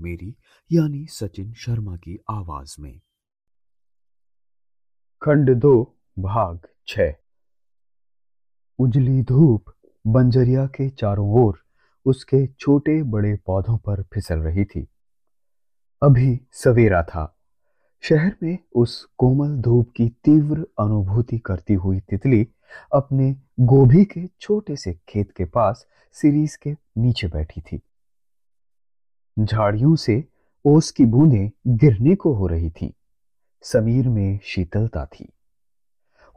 मेरी, यानी सचिन शर्मा की आवाज़ में। खंड दो, भाग छ। उजली धूप बंजरिया के चारों ओर उसके छोटे बड़े पौधों पर फिसल रही थी। अभी सवेरा था। शहर में उस कोमल धूप की तीव्र अनुभूति करती हुई तितली अपने गोभी के छोटे से खेत के पास सीरीज़ के नीचे बैठी थी। झाड़ियों से ओस की बूंदें गिरने को हो रही थी। समीर में शीतलता थी।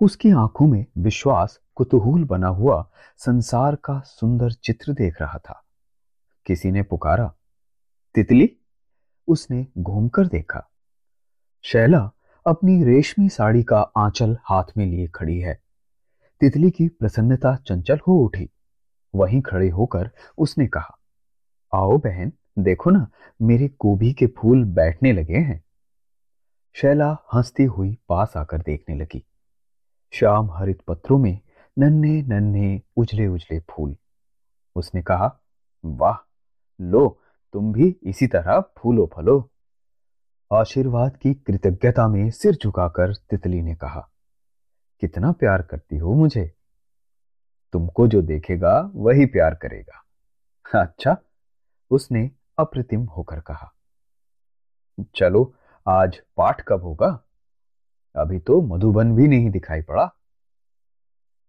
उसकी आँखों में विश्वास कुतूहल बना हुआ संसार का सुंदर चित्र देख रहा था। किसी ने पुकारा, तितली? उसने घूमकर देखा। शैला अपनी रेशमी साड़ी का आंचल हाथ में लिए खड़ी है। तितली की प्रसन्नता चंचल हो उठी। वहीं खड़े होकर उसने कहा, आओ बहन देखो ना, मेरे गोभी के फूल बैठने लगे हैं। शैला हंसती हुई पास आकर देखने लगी। श्याम हरित पत्रों में नन्हे नन्हे उजले उजले फूल। उसने कहा, वाह, लो, तुम भी इसी तरह फूलो फलो। आशीर्वाद की कृतज्ञता में सिर झुकाकर तितली ने कहा, कितना प्यार करती हो मुझे। तुमको जो देखेगा, वही प्यार करेगा। अच्छा उसने अप्रतिम होकर कहा, चलो, आज पाठ कब होगा? अभी तो मधुबन भी नहीं दिखाई पड़ा।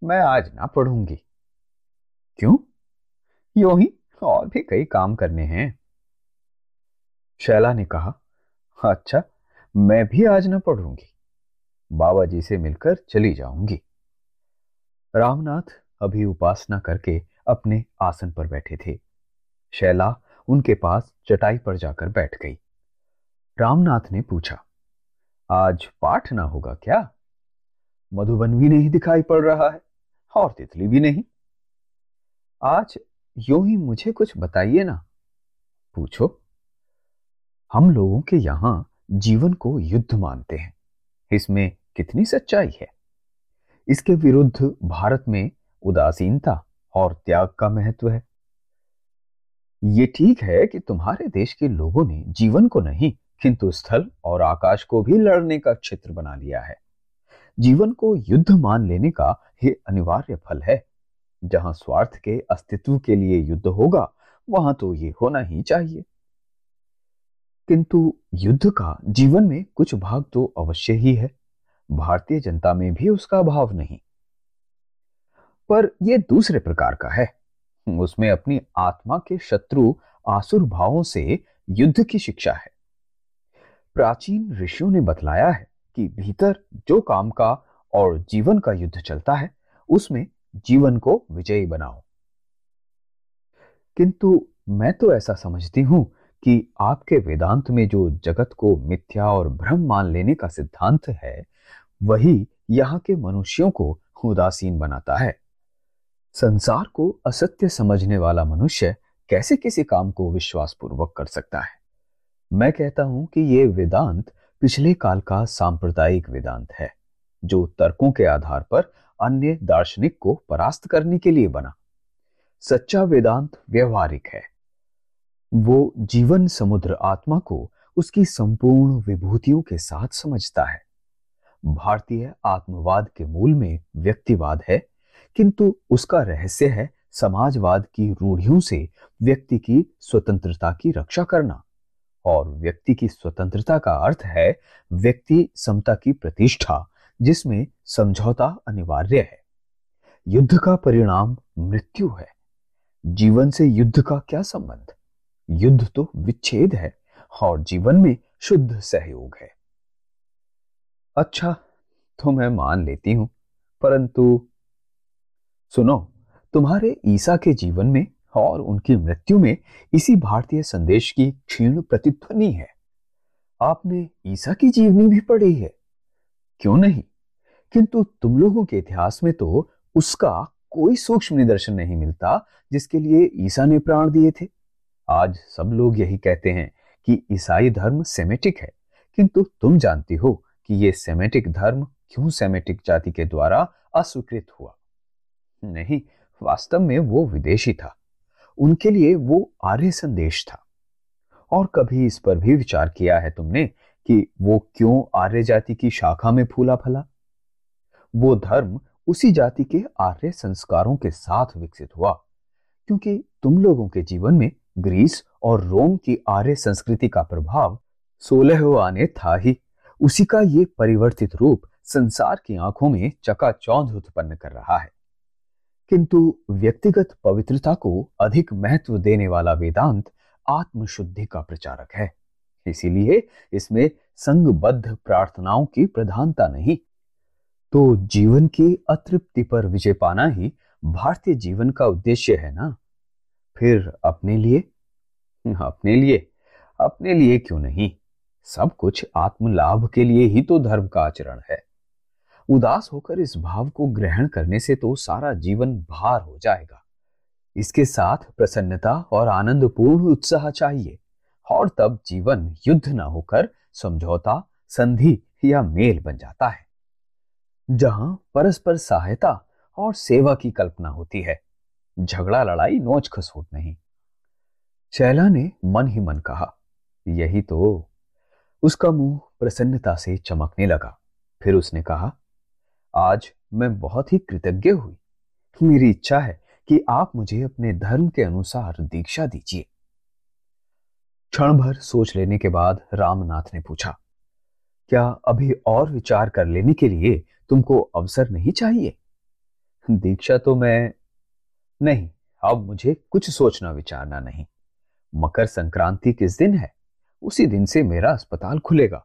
मैं आज ना पढ़ूँगी। क्यों? यो ही और भी कई काम करने हैं। शैला ने कहा अच्छा मैं भी आज ना पढ़ूँगी। बाबा जी से मिलकर चली जाऊँगी। रामनाथ अभी उपासना करके अपने आसन पर बैठे थे। शैला उनके पास चटाई पर जाकर बैठ गई। रामनाथ ने पूछा, आज पाठ ना होगा क्या? मधुबन भी नहीं दिखाई पड़ रहा है, और तितली भी नहीं। आज यो ही मुझे कुछ बताइए ना। पूछो, हम लोगों के यहाँ जीवन को युद्ध मानते हैं, इसमें कितनी सच्चाई है? इसके विरुद्ध भारत में उदासीनता और त्याग का महत्व है। ये ठीक है कि तुम्हारे देश के लोगों ने जीवन को नहीं, किंतु स्थल और आकाश को भी लड़ने का क्षेत्र बना लिया है। जीवन को युद्ध मान लेने का यह अनिवार्य फल है। जहाँ स्वार्थ के अस्तित्व के लिए युद्ध होगा, वहाँ तो ये होना ही चाहिए। किंतु युद्ध का जीवन में कुछ भाग तो अवश्य ही है। भारतीय जनता में भी उसका अभाव नहीं। पर यह दूसरे प्रकार का है। उसमें अपनी आत्मा के शत्रु आसुर भावों से युद्ध की शिक्षा है। प्राचीन ऋषियों ने बतलाया है कि भीतर जो काम का और जीवन का युद्ध चलता है, उसमें जीवन को विजयी बनाओ। किंतु मैं तो ऐसा समझती हूँ कि आपके वेदांत में जो जगत को मिथ्या और भ्रम मान लेने का सिद्धांत है, वही यहाँ के मनुष्यों को उदासीन बनाता है। संसार को असत्य समझने वाला मनुष्य कैसे किसी काम को विश्वासपूर्वक कर सकता है? मैं कहता हूँ कि यह वेदांत पिछले काल का सांप्रदायिक वेदांत है, जो तर्कों के आधार पर अन्य दार्शनिक को परास्त करने के लिए बना। सच्चा वेदांत व्यवहारिक है। वो जीवन समुद्र आत्मा को उसकी संपूर्ण विभूतियों के साथ समझता है। भारतीय आत्मवाद के मूल में व्यक्तिवाद है किंतु उसका रहस्य है समाजवाद की रूढ़ियों से व्यक्ति की स्वतंत्रता की रक्षा करना। और व्यक्ति की स्वतंत्रता का अर्थ है व्यक्ति समता की प्रतिष्ठा, जिसमें समझौता अनिवार्य है। युद्ध का परिणाम मृत्यु है। जीवन से युद्ध का क्या संबंध? युद्ध तो विच्छेद है और जीवन में शुद्ध सहयोग है। अच्छा तो मैं मान लेती हूँ, परंतु सुनो, तुम्हारे ईसा के जीवन में और उनकी मृत्यु में इसी भारतीय संदेश की क्षीण प्रतिध्वनि है। आपने ईसा की जीवनी भी पढ़ी है। क्यों नहीं? किंतु तुम लोगों के इतिहास में तो उसका कोई सूक्ष्म निदर्शन नहीं मिलता जिसके लिए ईसा ने प्राण दिए थे। आज सब लोग यही कहते हैं कि ईसाई धर्म सेमेटिक है। किंतु तुम जानती हो कि यह सेमेटिक धर्म क्यों सेमेटिक जाति के द्वारा अस्वीकृत हुआ? नहीं, वास्तव में वो विदेशी था। उनके लिए वो आर्य संदेश था। और कभी इस पर भी विचार किया है तुमने कि वो क्यों आर्य जाति की शाखा में फूला फला? वो धर्म उसी जाति के आर्य संस्कारों के साथ विकसित हुआ, क्योंकि तुम लोगों के जीवन में ग्रीस और रोम की आर्य संस्कृति का प्रभाव सोलह आने था ही। उसी का ये परिवर्तित रूप संसार की आँखों में चकाचौंध उत्पन्न कर रहा है। किंतु व्यक्तिगत पवित्रता को अधिक महत्व देने वाला वेदांत आत्मशुद्धि का प्रचारक है। इसीलिए इसमें संगबद्ध प्रार्थनाओं की प्रधानता नहीं। तो जीवन की अतृप्ति पर विजय पाना ही भारतीय जीवन का उद्देश्य है ना? फिर अपने लिए? अपने लिए? अपने लिए क्यों नहीं? सब कुछ आत्मलाभ के लिए ही तो धर्म का आचरण है। उदास होकर इस भाव को ग्रहण करने से तो सारा जीवन भार हो जाएगा। इसके साथ प्रसन्नता और आनंदपूर्ण उत्साह चाहिए, और तब जीवन युद्ध न होकर समझौता, संधि या मेल बन जाता है। जहाँ परस्पर सहायता और सेवा की कल्पना होती है, झगड़ा लड़ाई नोच खसोट नहीं। शैला ने मन ही मन कहा, यही तो। उसका मुँह प्रसन्नता से चमकने लगा। फिर उसने कहा आज मैं बहुत ही कृतज्ञ हुई। मेरी इच्छा है कि आप मुझे अपने धर्म के अनुसार दीक्षा दीजिए। क्षण भर सोच लेने के बाद रामनाथ ने पूछा, क्या अभी और विचार कर लेने के लिए तुमको अवसर नहीं चाहिए? दीक्षा तो मैं नहीं, अब मुझे कुछ सोचना विचारना नहीं। मकर संक्रांति किस दिन है? उसी दिन से मेरा अस्पताल खुलेगा।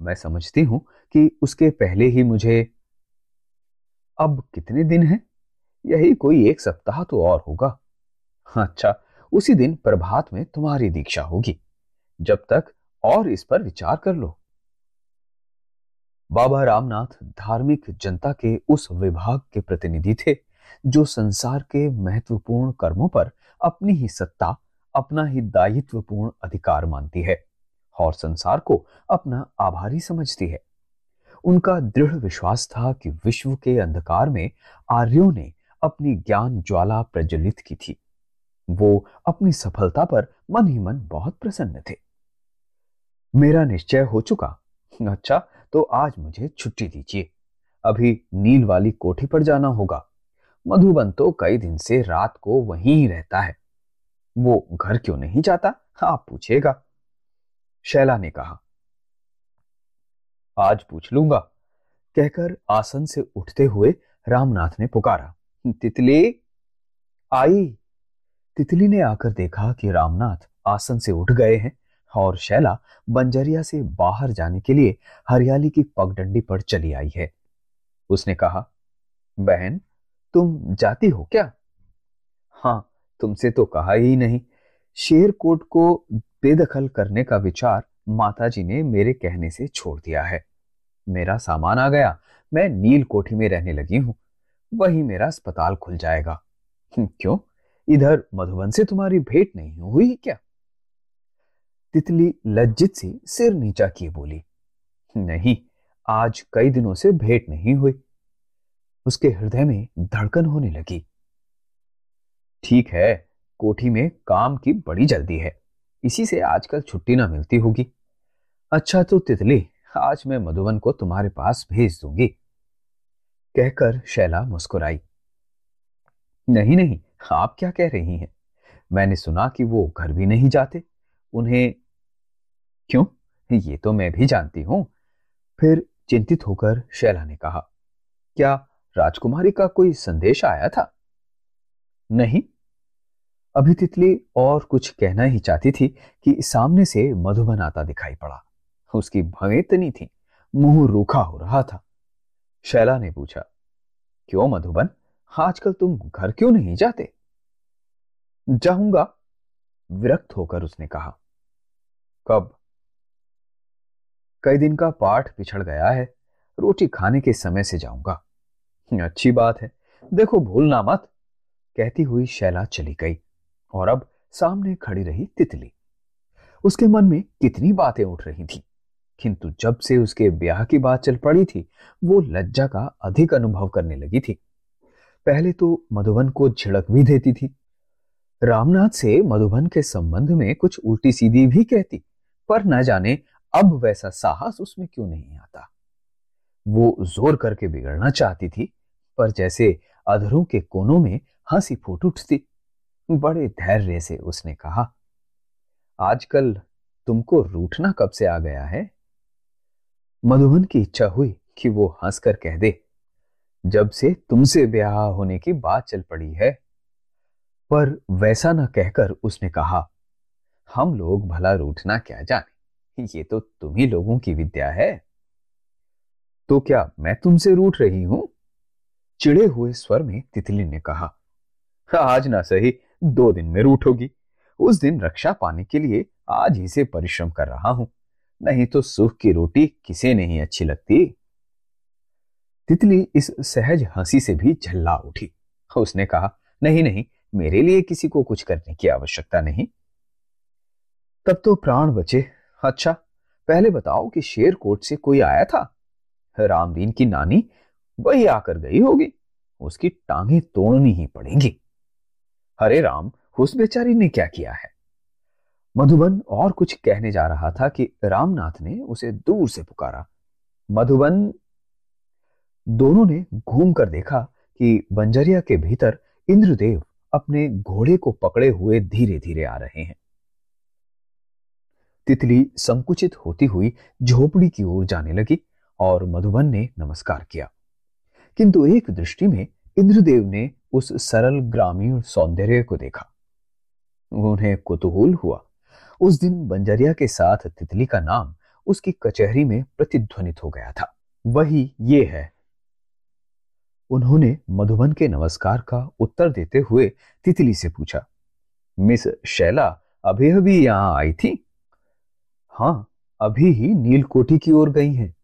मैं समझती हूँ कि उसके पहले ही मुझे अब कितने दिन हैं? यही कोई एक सप्ताह तो और होगा। अच्छा उसी दिन प्रभात में तुम्हारी दीक्षा होगी। जब तक और इस पर विचार कर लो। बाबा रामनाथ धार्मिक जनता के उस विभाग के प्रतिनिधि थे, जो संसार के महत्वपूर्ण कर्मों पर अपनी ही सत्ता, अपना ही दायित्वपूर्ण अधिकार मानती है और संसार को अपना आभारी समझती है। उनका दृढ़ विश्वास था कि विश्व के अंधकार में आर्यों ने अपनी ज्ञान ज्वाला प्रज्वलित की थी। वो अपनी सफलता पर मन ही मन बहुत प्रसन्न थे। मेरा निश्चय हो चुका। अच्छा तो आज मुझे छुट्टी दीजिए। अभी नील वाली कोठी पर जाना होगा। मधुबन तो कई दिन से रात को वहीं ही रहता है। वो घर क्यों नहीं जाता, आप पूछेगा शैला ने कहा आज पूछ लूँगा। कहकर आसन से उठते हुए रामनाथ ने पुकारा, तितली, आई? तितली ने आकर देखा कि रामनाथ आसन से उठ गए हैं और शैला बंजरिया से बाहर जाने के लिए हरियाली की पगडंडी पर चली आई है। उसने कहा, बहन, तुम जाती हो क्या? हाँ तुमसे तो कहा ही नहीं। शेरकोट को बेदखल करने का विचार माताजी ने मेरे कहने से छोड़ दिया है। मेरा सामान आ गया। मैं नील कोठी में रहने लगी हूँ। वही मेरा अस्पताल खुल जाएगा। हम्म, क्यों? इधर मधुबन से तुम्हारी भेंट नहीं हुई क्या? तितली लज्जित से सिर नीचा किए बोली। नहीं आज कई दिनों से भेंट नहीं हुई। उसके हृदय में धड़कन होने लगी। ठीक है कोठी में काम की बड़ी जल्दी है। इसी से आजकल छुट्टी ना मिलती होगी। अच्छा तो तितली, आज मैं मधुबन को तुम्हारे पास भेज दूँगी। कहकर शैला मुस्कुराई। नहीं नहीं, आप क्या कह रही हैं? मैंने सुना कि वो घर भी नहीं जाते। उन्हें क्यों? ये तो मैं भी जानती हूँ। फिर चिंतित होकर शैला ने कहा, क्या राजकुमारी का कोई संदेश आया था? नहीं अभी तितली और कुछ कहना ही चाहती थी कि सामने से मधुबन आता दिखाई पड़ा। उसकी भवें इतनी थी, मुँह रूखा हो रहा था। शैला ने पूछा, क्यों मधुबन? आजकल तुम घर क्यों नहीं जाते? जाऊँगा, विरक्त होकर उसने कहा। कब? कई दिन का पाठ पिछड़ गया है, रोटी खाने के समय से जाऊँगा। अच्छी बात है, देखो भूलना मत, कहती हुई शैला चली गई। और अब सामने खड़ी रही तितली। उसके मन में कितनी बातें उठ रही थी, किंतु जब से उसके ब्याह की बात चल पड़ी थी, वो लज्जा का अधिक अनुभव करने लगी थी। पहले तो मधुबन को झिड़क भी देती थी। रामनाथ से मधुबन के संबंध में कुछ उल्टी सीधी भी कहती, पर न जाने अब वैसा साहस उसमें क्यों नहीं आता। वो ज़ोर करके बिगड़ना चाहती थी, पर जैसे अधरों के कोनों में हँसी फूट उठती बड़े धैर्य से उसने कहा, आजकल तुमको रूठना कब से आ गया है? मधुबन की इच्छा हुई कि वो हंसकर कह दे, जब से तुमसे ब्याह होने की बात चल पड़ी है। पर वैसा न कहकर उसने कहा, हम लोग भला रूठना क्या जाने? ये तो तुम ही लोगों की विद्या है। तो क्या मैं तुमसे रूठ रही हूँ? चिड़े हुए स्वर में तितली ने कहा, आज ना सही। दो दिन में रूट होगी। उस दिन रक्षा पाने के लिए आज ही से परिश्रम कर रहा हूँ। नहीं तो सुख की रोटी किसे नहीं अच्छी लगती? तितली इस सहज हँसी से भी झल्ला उठी। उसने कहा, नहीं नहीं, मेरे लिए किसी को कुछ करने की आवश्यकता नहीं। तब तो प्राण बचे। अच्छा पहले बताओ कि शेरकोट से कोई आया था? रामदीन की नानी वही आकर गई होगी। उसकी टांगे तोड़नी ही पड़ेंगी। हरे राम, उस बेचारी ने क्या किया है? मधुबन और कुछ कहने जा रहा था कि रामनाथ ने उसे दूर से पुकारा। मधुबन दोनों ने घूम कर देखा कि बंजरिया के भीतर इंद्रदेव अपने घोड़े को पकड़े हुए धीरे धीरे आ रहे हैं। तितली संकुचित होती हुई झोपड़ी की ओर जाने लगी और मधुबन ने नमस्कार किया। किंतु एक दृष्टि में इंद्रदेव ने उस सरल ग्रामीण सौंदर्य को देखा। उन्हें कुतूहल हुआ। उस दिन बंजरिया के साथ तितली का नाम उसकी कचहरी में प्रतिध्वनित हो गया था। वही ये है। उन्होंने मधुबन के नमस्कार का उत्तर देते हुए तितली से पूछा, मिस शैला, अभी अभी यहाँ आई थी? हाँ, अभी ही नीलकोठी की ओर गई हैं।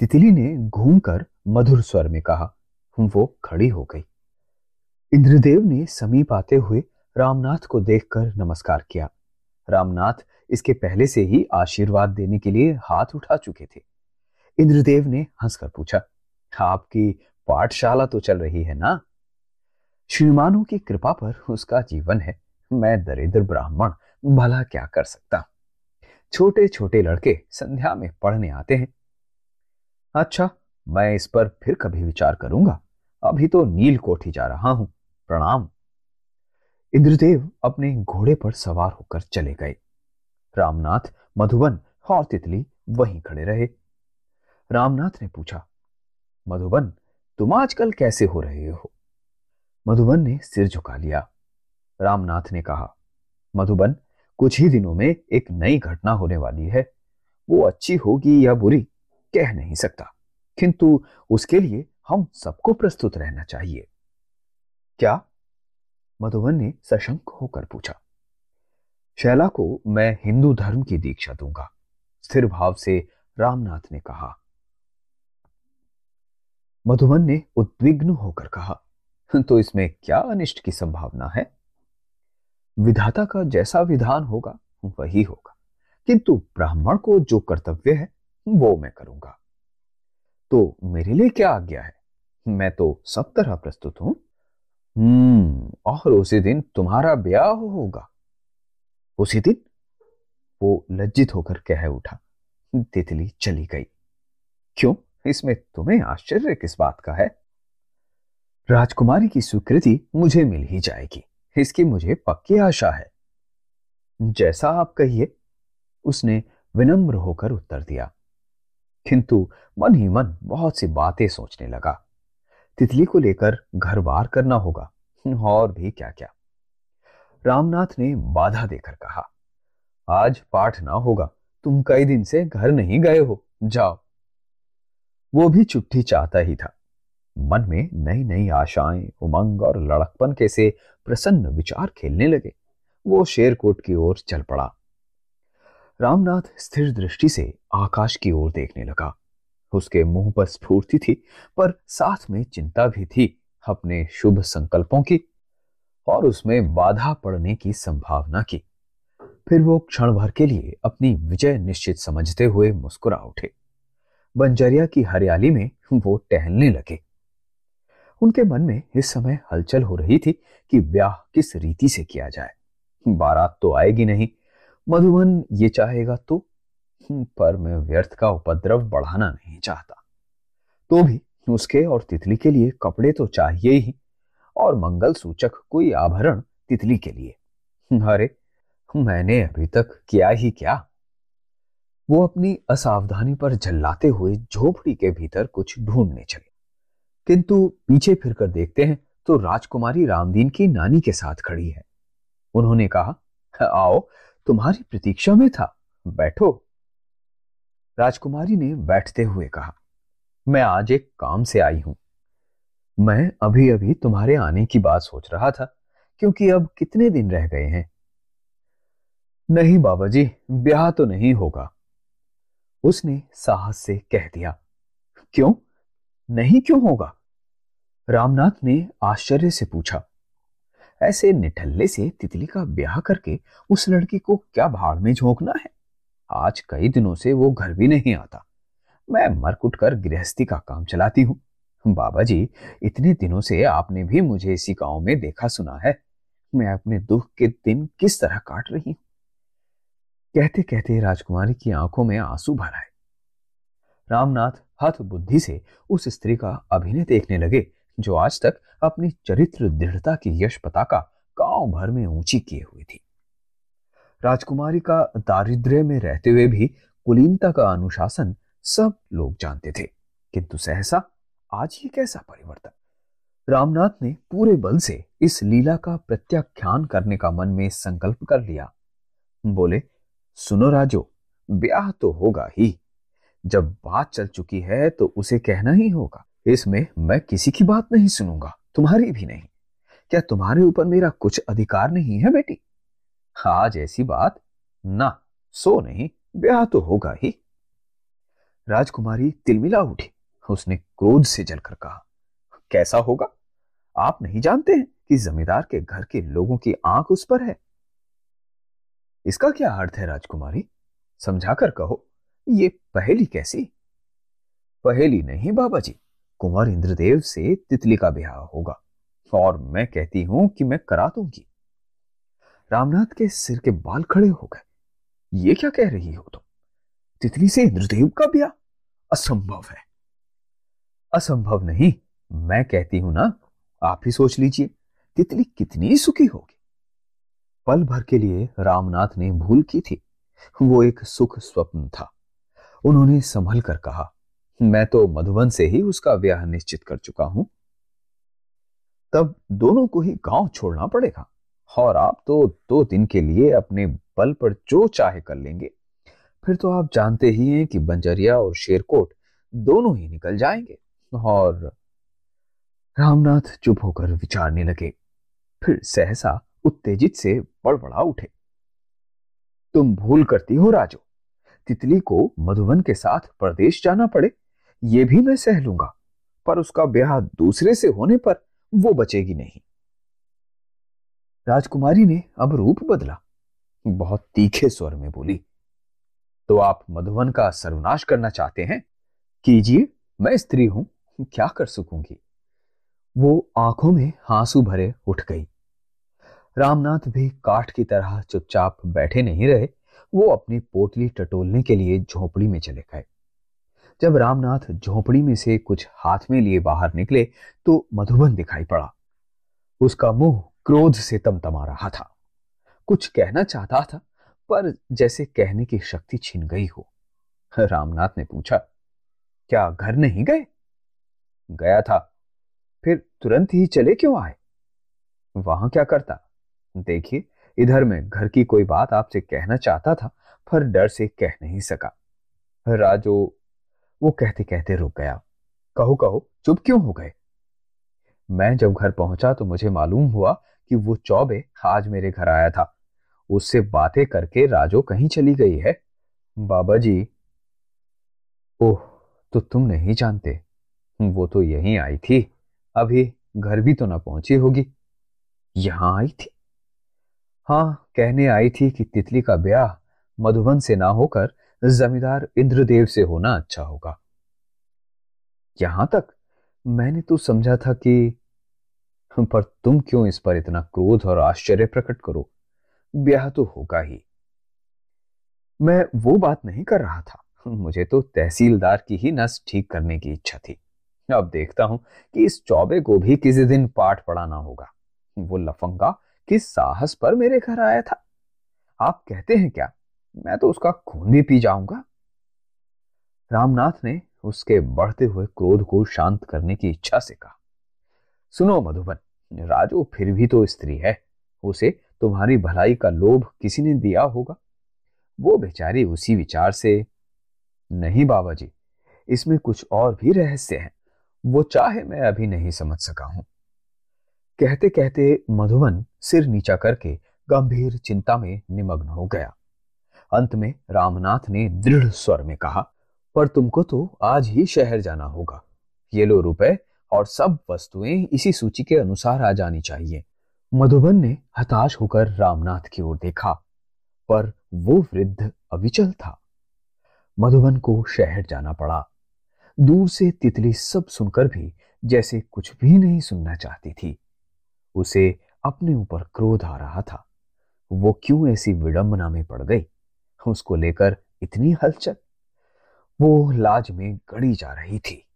तितली ने घूमकर मधुर स्वर में कहा। वो खड़ी हो गई। इंद्रदेव ने समीप आते हुए रामनाथ को देखकर नमस्कार किया। रामनाथ इसके पहले से ही आशीर्वाद देने के लिए हाथ उठा चुके थे। इंद्रदेव ने हंसकर पूछा, आपकी पाठशाला तो चल रही है ना? श्रीमानों की कृपा पर उसका जीवन है। मैं दरिद्र ब्राह्मण, भला क्या कर सकता छोटे छोटे लड़के संध्या में पढ़ने आते हैं। अच्छा मैं इस पर फिर कभी विचार करूँगा। अभी तो नील कोठी जा रहा हूँ। प्रणाम। इंद्रदेव अपने घोड़े पर सवार होकर चले गए। रामनाथ, मधुबन और तितली वहीं खड़े रहे। रामनाथ ने पूछा, मधुबन, तुम आजकल कैसे हो रहे हो? मधुबन ने सिर झुका लिया। रामनाथ ने कहा, मधुबन, कुछ ही दिनों में एक नई घटना होने वाली है। वो अच्छी होगी या बुरी, कह नहीं सकता। किंतु उसके लिए हम सबको प्रस्तुत रहना चाहिए। क्या? मधुबन ने सशंक होकर पूछा। शैला को मैं हिंदू धर्म की दीक्षा दूँगा, स्थिर भाव से रामनाथ ने कहा। मधुबन ने उद्विग्न होकर कहा तो इसमें क्या अनिष्ट की संभावना है? विधाता का जैसा विधान होगा, वही होगा। किंतु ब्राह्मण को जो कर्तव्य है, वो मैं करूँगा। तो मेरे लिए क्या आज्ञा है? मैं तो सब तरह प्रस्तुत हूँ। हम्म और उसी दिन तुम्हारा ब्याह होगा। उसी दिन वो लज्जित होकर कह उठा, तितली चली गई। क्यों? इसमें तुम्हें आश्चर्य किस बात का है? राजकुमारी की स्वीकृति मुझे मिल ही जाएगी। इसकी मुझे पक्की आशा है। जैसा आप कहिए। उसने विनम्र होकर उत्तर दिया। किंतु मन ही मन बहुत सी बातें सोचने लगा। तितली को लेकर घर बार करना होगा। और भी क्या क्या रामनाथ ने बाधा देकर कहा, आज पाठ ना होगा, तुम कई दिन से घर नहीं गए हो, जाओ। वो भी चुट्टी चाहता ही था। मन में नई नई आशाएँ, उमंग और लड़कपन के से प्रसन्न विचार खेलने लगे। वो शेरकोट की ओर चल पड़ा। रामनाथ स्थिर दृष्टि से आकाश की ओर देखने लगा। उसके मुँह पर स्फूर्ति थी, पर साथ में चिंता भी थी अपने शुभ संकल्पों की और उसमें बाधा पड़ने की संभावना की। फिर वो क्षण भर के लिए अपनी विजय निश्चित समझते हुए मुस्कुरा उठे। बंजरिया की हरियाली में वो टहलने लगे। उनके मन में इस समय हलचल हो रही थी कि ब्याह किस रीति से किया जाए। बारात तो आएगी नहीं, मधुबन ये चाहेगा तो पर मैं व्यर्थ का उपद्रव बढ़ाना नहीं चाहता। तो भी उसके और तितली के लिए कपड़े तो चाहिए ही, और मंगल सूचक कोई आभरण तितली के लिए। अरे, मैंने अभी तक किया ही क्या? वो अपनी असावधानी पर झल्लाते हुए झोपड़ी के भीतर कुछ ढूँढने चले। किंतु पीछे फिरकर देखते हैं तो राजकुमारी रामदीन की नानी के साथ खड़ी है। उन्होंने कहा, आओ, तुम्हारी प्रतीक्षा में था। बैठो। राजकुमारी ने बैठते हुए कहा, मैं आज एक काम से आई हूँ। मैं अभी अभी तुम्हारे आने की बात सोच रहा था, क्योंकि अब कितने दिन रह गए हैं? नहीं बाबा जी ब्याह तो नहीं होगा। उसने साहस से कह दिया, क्यों? नहीं क्यों होगा? रामनाथ ने आश्चर्य से पूछा, ऐसे निठल्ले से तितली का ब्याह करके उस लड़की को क्या भाड़ में झोंकना है? आज कई दिनों से वो घर भी नहीं आता। मैं मरकुट कर गृहस्थी का काम चलाती हूँ। बाबा जी इतने दिनों से आपने भी मुझे इसी गाँव में देखा सुना है। मैं अपने दुख के दिन किस तरह काट रही हूँ? कहते कहते राजकुमारी की आँखों में आँसू भर आए। रामनाथ हथ बुद्धि से उस स्त्री का अभिनय देखने लगे, जो आज तक अपनी चरित्र दृढ़ता की यश पताका गाँव भर में ऊँची किए हुई थी। राजकुमारी का दारिद्र्य में रहते हुए भी कुलीनता का अनुशासन सब लोग जानते थे। किंतु सहसा आज ये कैसा परिवर्तन? रामनाथ ने पूरे बल से इस लीला का प्रत्याख्यान करने का मन में संकल्प कर लिया। बोले, सुनो राजो, ब्याह तो होगा ही। जब बात चल चुकी है तो उसे कहना ही होगा। इसमें मैं किसी की बात नहीं सुनूँगा, तुम्हारी भी नहीं। क्या तुम्हारे ऊपर मेरा कुछ अधिकार नहीं है बेटी? आज ऐसी बात। ना, सो नहीं, ब्याह तो होगा ही। राजकुमारी तिलमिला उठी। उसने क्रोध से जलकर कहा, कैसा होगा? आप नहीं जानते हैं कि जमींदार के घर के लोगों की आँख उस पर है? इसका क्या अर्थ है, राजकुमारी? समझाकर कहो, ये पहेली कैसी? पहेली नहीं, बाबा जी। कुंवर इंद्रदेव से तितली का ब्याह होगा। और मैं कहती हूँ कि मैं करा दूँगी। रामनाथ के सिर के बाल खड़े हो गए। ये क्या कह रही हो तुम? तितली से इंद्रदेव का ब्याह असंभव है। असंभव नहीं, मैं कहती हूँ ना, आप ही सोच लीजिए, तितली कितनी सुखी होगी। पल भर के लिए रामनाथ ने भूल की थी। वो एक सुख स्वप्न था। उन्होंने संभल कर कहा, मैं तो मधुबन से ही उसका ब्याह निश्चित कर चुका हूँ। तब दोनों को ही गाँव छोड़ना पड़ेगा। और आप तो दो दिन के लिए अपने बल पर जो चाहे कर लेंगे। फिर तो आप जानते ही हैं कि बंजरिया और शेरकोट दोनों ही निकल जाएँगे। और रामनाथ चुप होकर विचारने लगे। फिर सहसा उत्तेजित से बड़बड़ा उठे। तुम भूल करती हो राजो, तितली को मधुबन के साथ प्रदेश जाना पड़े, ये भी मैं सह लूँगा, पर उसका ब्याह दूसरे से होने पर वो बचेगी नहीं। राजकुमारी ने अब रूप बदला। बहुत तीखे स्वर में बोली तो आप मधुबन का सर्वनाश करना चाहते हैं? कीजिए, मैं स्त्री हूँ, क्या कर सकूँगी? वो आँखों में आँसू भरे उठ गई। रामनाथ भी काठ की तरह चुपचाप बैठे नहीं रहे, वो अपनी पोटली टटोलने के लिए झोपड़ी में चले गए। जब रामनाथ झोपड़ी में से कुछ हाथ में लिए बाहर निकले तो मधुबन दिखाई पड़ा। उसका मुँह क्रोध से तमतमा रहा था। कुछ कहना चाहता था, पर जैसे कहने की शक्ति छिन गई हो। रामनाथ ने पूछा, क्या घर नहीं गए? गया था। फिर तुरंत ही चले क्यों आए? वहाँ क्या करता? देखिए, इधर मैं घर की कोई बात आपसे कहना चाहता था, पर डर से कह नहीं सका। राजो, वो कहते कहते रुक गया। कहो कहो, चुप क्यों हो गए? मैं जब घर पहुँचा तो मुझे मालूम हुआ कि वो चौबे आज मेरे घर आया था। उससे बातें करके राजो कहीं चली गई है। बाबा जी, ओह तो तुम नहीं जानते। वो तो यहीं आई थी। अभी घर भी तो ना पहुँची होगी। यहाँ आई थी? हाँ कहने आई थी कि तितली का ब्याह मधुबन से ना होकर जमींदार इंद्रदेव से होना अच्छा होगा। यहाँ तक? मैंने तो समझा था कि पर तुम क्यों इस पर इतना क्रोध और आश्चर्य प्रकट करो? ब्याह तो होगा ही। मैं वो बात नहीं कर रहा था। मुझे तो तहसीलदार की ही नस ठीक करने की इच्छा थी। अब देखता हूँ कि इस चौबे को भी किसी दिन पाठ पढ़ाना होगा। वो लफंगा किस साहस पर मेरे घर आया था? आप कहते हैं क्या? मैं तो उसका खून भी पी जाऊँगा। रामनाथ ने उसके बढ़ते हुए क्रोध को शांत करने की इच्छा से कहा, सुनो मधुबन राजू, फिर भी तो स्त्री है। उसे तुम्हारी भलाई का लोभ किसी ने दिया होगा? वो बेचारी उसी विचार से। नहीं बाबा जी, इसमें कुछ और भी रहस्य है। वो चाहे मैं अभी नहीं समझ सका हूँ। कहते कहते मधुबन सिर नीचा करके गंभीर चिंता में निमग्न हो गया। अंत में रामनाथ ने दृढ़ स्वर में कहा, पर तुमको तो आज ही शहर जाना होगा। ये लो रुपए और सब वस्तुएँ इसी सूची के अनुसार आ जानी चाहिए। मधुबन ने हताश होकर रामनाथ की ओर देखा, पर वो वृद्ध अविचल था। मधुबन को शहर जाना पड़ा। दूर से तितली सब सुनकर भी जैसे कुछ भी नहीं सुनना चाहती थी। उसे अपने ऊपर क्रोध आ रहा था। वो क्यों ऐसी विडंबना में पड़ गई? उसको लेकर इतनी हलचल। वो लाज में गड़ी जा रही थी।